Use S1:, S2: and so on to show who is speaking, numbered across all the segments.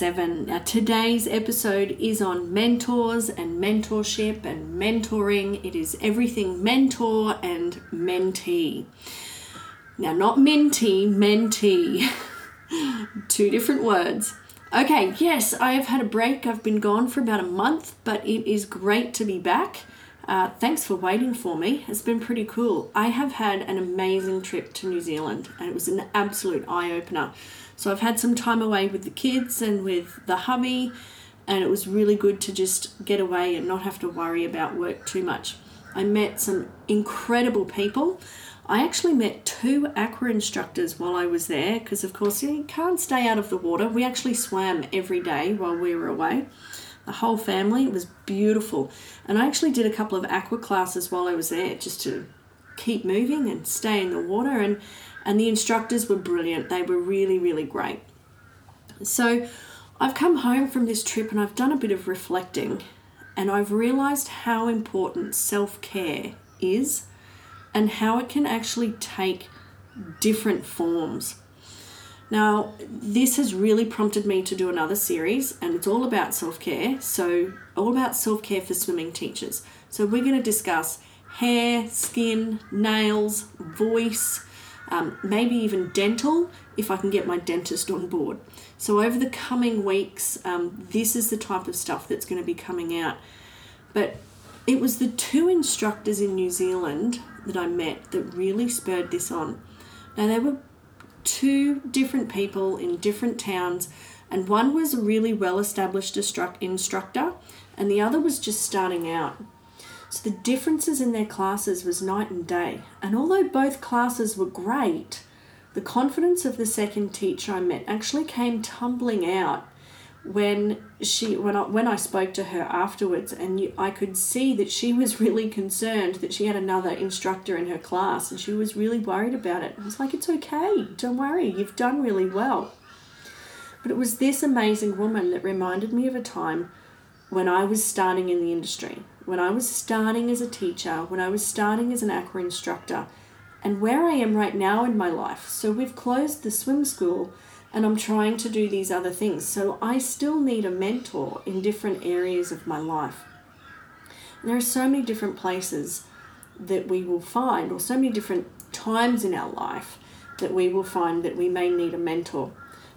S1: 7. Now, today's episode is on mentors and mentorship and mentoring. It is everything mentor and mentee. Now, not mentee, mentee. Two different words. Okay, yes, I have had a break. I've been gone for about a month, but it is great to be back. Uh, thanks for waiting for me. It's been pretty cool. I have had an amazing trip to New Zealand, and it was an absolute eye opener. So I've had some time away with the kids and with the hubby, and it was really good to just get away and not have to worry about work too much. I met some incredible people. I actually met two aqua instructors while I was there because, of course, you can't stay out of the water. We actually swam every day while we were away. The whole family. It was beautiful. And I actually did a couple of aqua classes while I was there just to keep moving and stay in the water. And and the instructors were brilliant. They were really, really great. So I've come home from this trip and I've done a bit of reflecting and I've realized how important self care is and how it can actually take different forms. Now, this has really prompted me to do another series, and it's all about self care. So, all about self care for swimming teachers. So, we're going to discuss hair, skin, nails, voice, um, maybe even dental if I can get my dentist on board. So, over the coming weeks, um, this is the type of stuff that's going to be coming out. But it was the two instructors in New Zealand that I met that really spurred this on. Now, they were two different people in different towns, and one was a really well established instructor, and the other was just starting out. So the differences in their classes was night and day. And although both classes were great, the confidence of the second teacher I met actually came tumbling out when she when I, when I spoke to her afterwards and you, I could see that she was really concerned that she had another instructor in her class and she was really worried about it. I was like it's okay, don't worry, you've done really well. But it was this amazing woman that reminded me of a time when I was starting in the industry when I was starting as a teacher, when I was starting as an aqua instructor, and where I am right now in my life. So we've closed the swim school and I'm trying to do these other things. So I still need a mentor in different areas of my life. And there are so many different places that we will find, or so many different times in our life that we will find that we may need a mentor.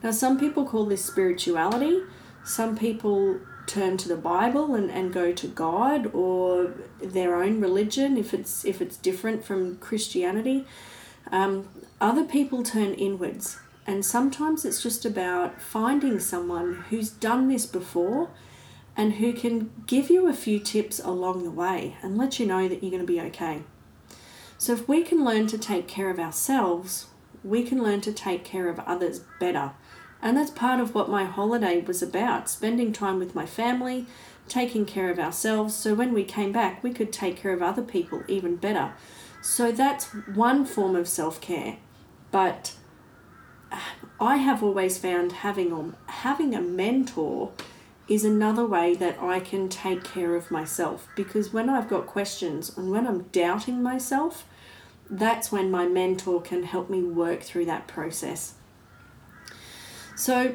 S1: Now, some people call this spirituality, some people turn to the Bible and, and go to God or their own religion if it's if it's different from Christianity. Um, other people turn inwards, and sometimes it's just about finding someone who's done this before and who can give you a few tips along the way and let you know that you're going to be okay. So, if we can learn to take care of ourselves, we can learn to take care of others better. And that's part of what my holiday was about spending time with my family, taking care of ourselves, so when we came back, we could take care of other people even better. So that's one form of self care. But uh, I have always found having a, having a mentor is another way that I can take care of myself because when I've got questions and when I'm doubting myself, that's when my mentor can help me work through that process. So,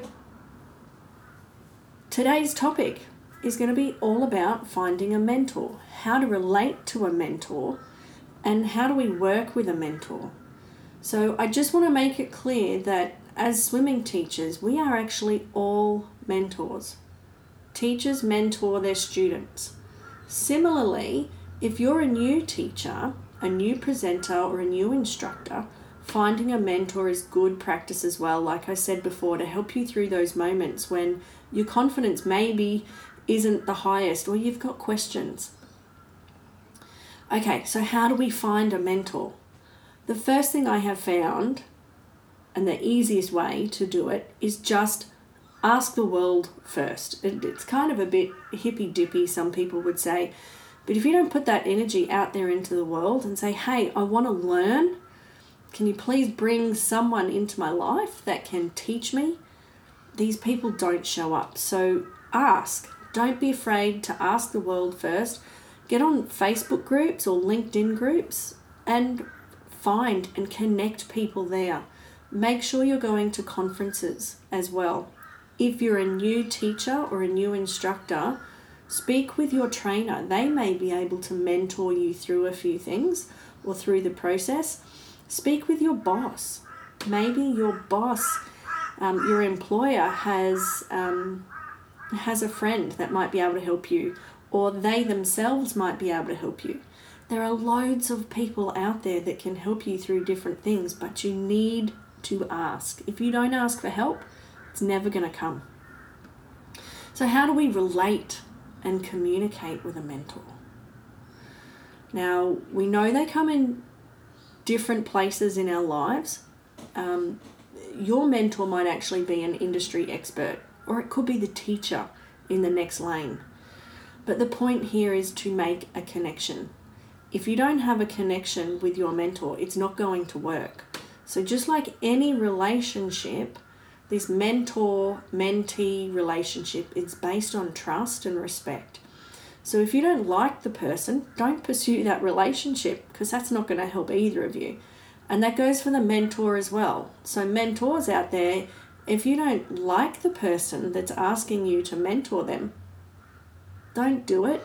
S1: today's topic is going to be all about finding a mentor, how to relate to a mentor, and how do we work with a mentor. So, I just want to make it clear that as swimming teachers, we are actually all mentors. Teachers mentor their students. Similarly, if you're a new teacher, a new presenter, or a new instructor, finding a mentor is good practice as well, like I said before, to help you through those moments when your confidence maybe isn't the highest or you've got questions. Okay, so how do we find a mentor? The first thing I have found, and the easiest way to do it, is just ask the world first. It's kind of a bit hippy dippy, some people would say. But if you don't put that energy out there into the world and say, hey, I want to learn, can you please bring someone into my life that can teach me? These people don't show up. So ask. Don't be afraid to ask the world first. Get on Facebook groups or LinkedIn groups and find and connect people there. Make sure you're going to conferences as well. If you're a new teacher or a new instructor, speak with your trainer. They may be able to mentor you through a few things or through the process. Speak with your boss. Maybe your boss, um, your employer, has um, has a friend that might be able to help you, or they themselves might be able to help you. There are loads of people out there that can help you through different things, but you need to ask. If you don't ask for help, it's never going to come. So, how do we relate and communicate with a mentor? Now, we know they come in different places in our lives. Um, your mentor might actually be an industry expert, or it could be the teacher in the next lane. But the point here is to make a connection. If you don't have a connection with your mentor, it's not going to work. So, just like any relationship, this mentor mentee relationship is based on trust and respect. So, if you don't like the person, don't pursue that relationship because that's not going to help either of you. And that goes for the mentor as well. So, mentors out there, if you don't like the person that's asking you to mentor them, don't do it.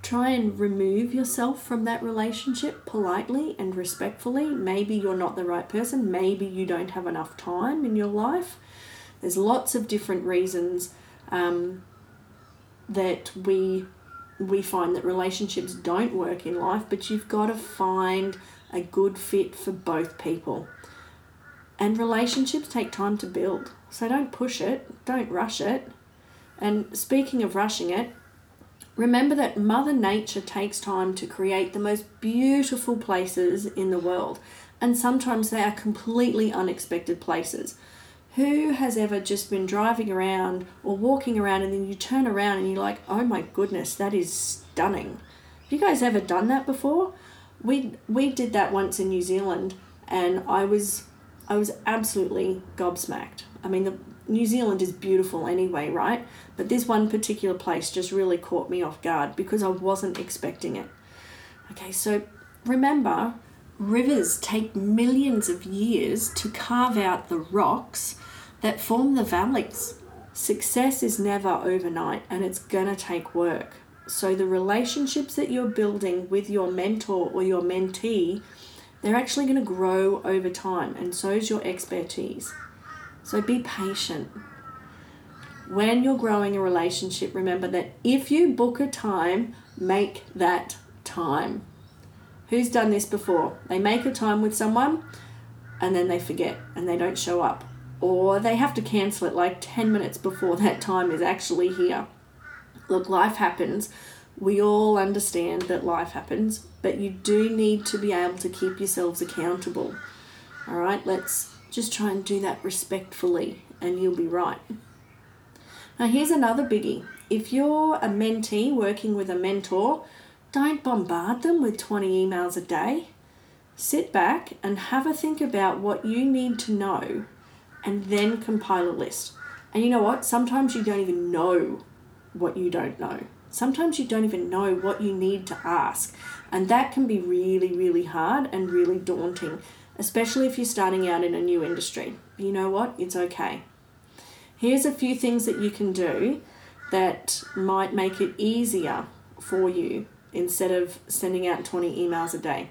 S1: Try and remove yourself from that relationship politely and respectfully. Maybe you're not the right person. Maybe you don't have enough time in your life. There's lots of different reasons um, that we we find that relationships don't work in life, but you've got to find a good fit for both people. And relationships take time to build. So don't push it, don't rush it. And speaking of rushing it, remember that Mother Nature takes time to create the most beautiful places in the world. And sometimes they are completely unexpected places. Who has ever just been driving around or walking around and then you turn around and you're like, oh my goodness, that is stunning? Have you guys ever done that before? We we did that once in New Zealand and I was I was absolutely gobsmacked. I mean, the, New Zealand is beautiful anyway, right? But this one particular place just really caught me off guard because I wasn't expecting it. Okay, so remember, rivers take millions of years to carve out the rocks that form the valleys. Success is never overnight and it's gonna take work. So, the relationships that you're building with your mentor or your mentee they're actually going to grow over time, and so is your expertise. So be patient. When you're growing a relationship, remember that if you book a time, make that time. Who's done this before? They make a time with someone and then they forget and they don't show up. Or they have to cancel it like 10 minutes before that time is actually here. Look, life happens. We all understand that life happens, but you do need to be able to keep yourselves accountable. All right, let's just try and do that respectfully, and you'll be right. Now, here's another biggie if you're a mentee working with a mentor, don't bombard them with 20 emails a day. Sit back and have a think about what you need to know and then compile a list. And you know what? Sometimes you don't even know what you don't know. Sometimes you don't even know what you need to ask. And that can be really, really hard and really daunting, especially if you're starting out in a new industry. But you know what? It's okay. Here's a few things that you can do that might make it easier for you instead of sending out 20 emails a day.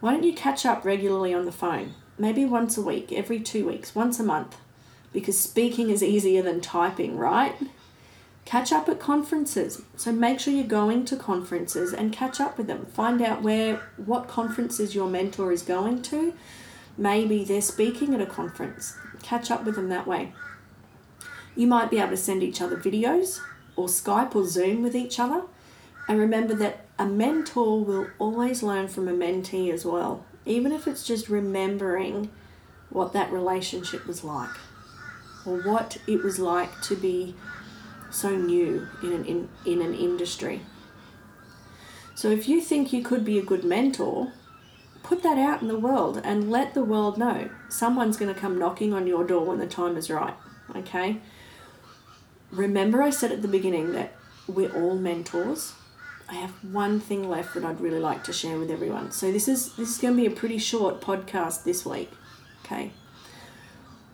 S1: Why don't you catch up regularly on the phone? Maybe once a week, every two weeks, once a month. Because speaking is easier than typing, right? Catch up at conferences. So make sure you're going to conferences and catch up with them. Find out where what conferences your mentor is going to. Maybe they're speaking at a conference. Catch up with them that way. You might be able to send each other videos or Skype or Zoom with each other. And remember that a mentor will always learn from a mentee as well, even if it's just remembering what that relationship was like or what it was like to be so new in an, in, in an industry. So if you think you could be a good mentor, put that out in the world and let the world know someone's going to come knocking on your door when the time is right. Okay? Remember, I said at the beginning that we're all mentors. I have one thing left that I'd really like to share with everyone. So this is this is going to be a pretty short podcast this week. Okay.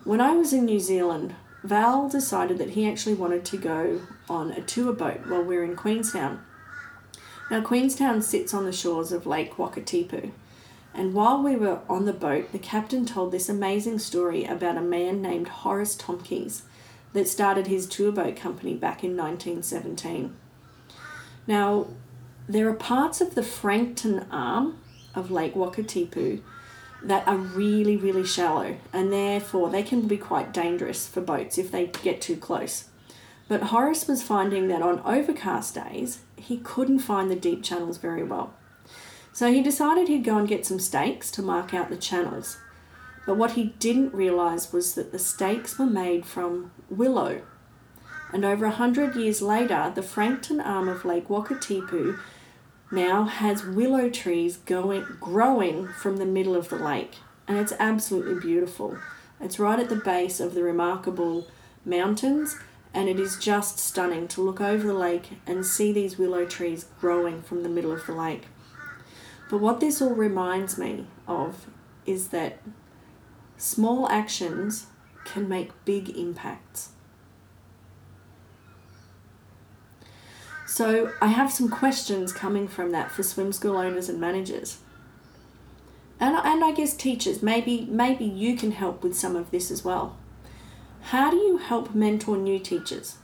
S1: When I was in New Zealand, Val decided that he actually wanted to go on a tour boat while we we're in Queenstown. Now, Queenstown sits on the shores of Lake Wakatipu. And while we were on the boat, the captain told this amazing story about a man named Horace Tomkins that started his tour boat company back in 1917. Now, there are parts of the Frankton arm of Lake Wakatipu that are really, really shallow, and therefore they can be quite dangerous for boats if they get too close. But Horace was finding that on overcast days, he couldn't find the deep channels very well. So he decided he'd go and get some stakes to mark out the channels. But what he didn't realise was that the stakes were made from willow. And over a hundred years later, the Frankton arm of Lake Wakatipu now has willow trees going growing from the middle of the lake. And it's absolutely beautiful. It's right at the base of the remarkable mountains and it is just stunning to look over the lake and see these willow trees growing from the middle of the lake. But what this all reminds me of is that small actions can make big impacts. So, I have some questions coming from that for swim school owners and managers. And, and I guess teachers, maybe, maybe you can help with some of this as well. How do you help mentor new teachers?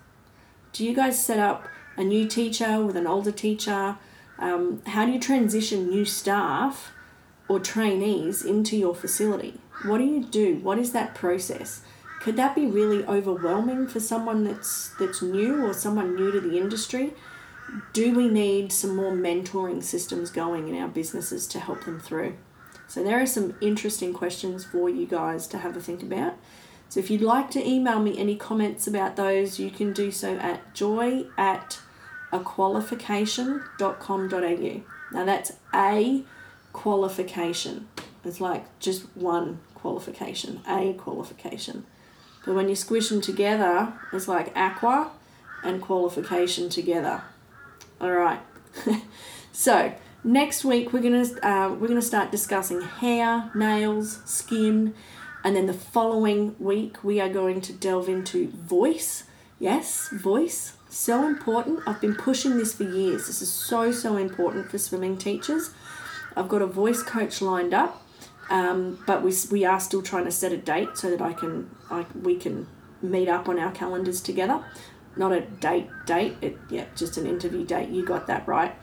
S1: Do you guys set up a new teacher with an older teacher? Um, how do you transition new staff or trainees into your facility? What do you do? What is that process? Could that be really overwhelming for someone that's that's new or someone new to the industry? Do we need some more mentoring systems going in our businesses to help them through? So there are some interesting questions for you guys to have a think about. So if you'd like to email me any comments about those, you can do so at joy at aqualification.com.au. Now that's a qualification. It's like just one qualification, a qualification. But when you squish them together, it's like aqua and qualification together. All right. so next week we're gonna uh, we're gonna start discussing hair, nails, skin, and then the following week, we are going to delve into voice. Yes, voice. So important. I've been pushing this for years. This is so, so important for swimming teachers. I've got a voice coach lined up, um, but we, we are still trying to set a date so that I can I, we can meet up on our calendars together. Not a date date, it, yeah, just an interview date. You got that right.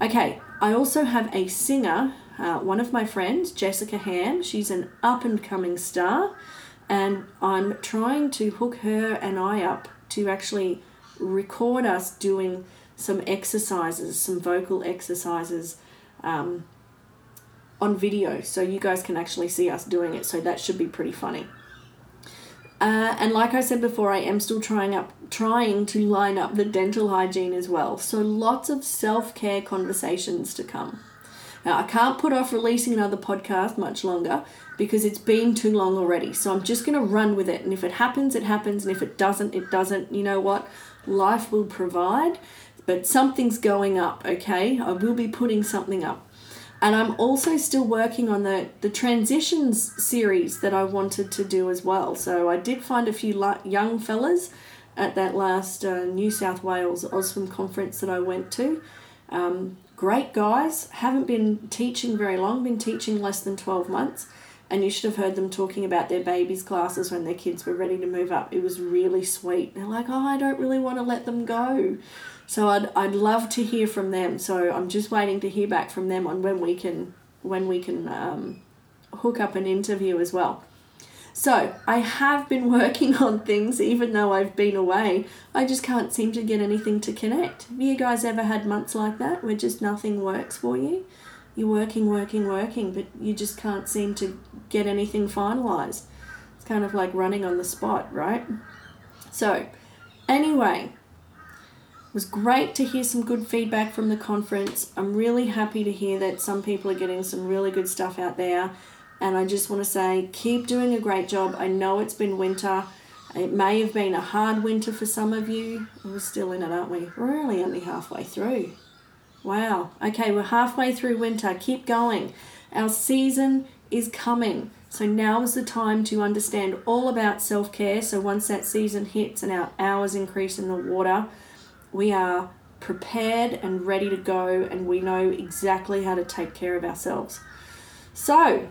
S1: Okay, I also have a singer uh, one of my friends, Jessica Ham, she's an up and coming star, and I'm trying to hook her and I up to actually record us doing some exercises, some vocal exercises um, on video, so you guys can actually see us doing it. So that should be pretty funny. Uh, and like I said before, I am still trying up, trying to line up the dental hygiene as well. So lots of self care conversations to come. Now, I can't put off releasing another podcast much longer because it's been too long already. So I'm just going to run with it. And if it happens, it happens. And if it doesn't, it doesn't. You know what? Life will provide. But something's going up, okay? I will be putting something up. And I'm also still working on the, the transitions series that I wanted to do as well. So I did find a few young fellas at that last uh, New South Wales AUSTSWIM conference that I went to. Um, great guys, haven't been teaching very long, been teaching less than 12 months, and you should have heard them talking about their babies' classes when their kids were ready to move up. It was really sweet. They're like, oh, I don't really want to let them go. So I'd, I'd love to hear from them. So I'm just waiting to hear back from them on when we can when we can um, hook up an interview as well. So I have been working on things even though I've been away. I just can't seem to get anything to connect. Have you guys ever had months like that where just nothing works for you? You're working, working, working, but you just can't seem to get anything finalized. It's kind of like running on the spot, right? So, anyway, it was great to hear some good feedback from the conference. I'm really happy to hear that some people are getting some really good stuff out there. And I just want to say, keep doing a great job. I know it's been winter. It may have been a hard winter for some of you. We're still in it, aren't we? We're only only halfway through. Wow. Okay, we're halfway through winter. Keep going. Our season is coming. So now is the time to understand all about self care. So once that season hits and our hours increase in the water, we are prepared and ready to go, and we know exactly how to take care of ourselves. So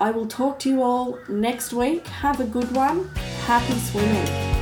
S1: I will talk to you all next week. Have a good one. Happy swimming.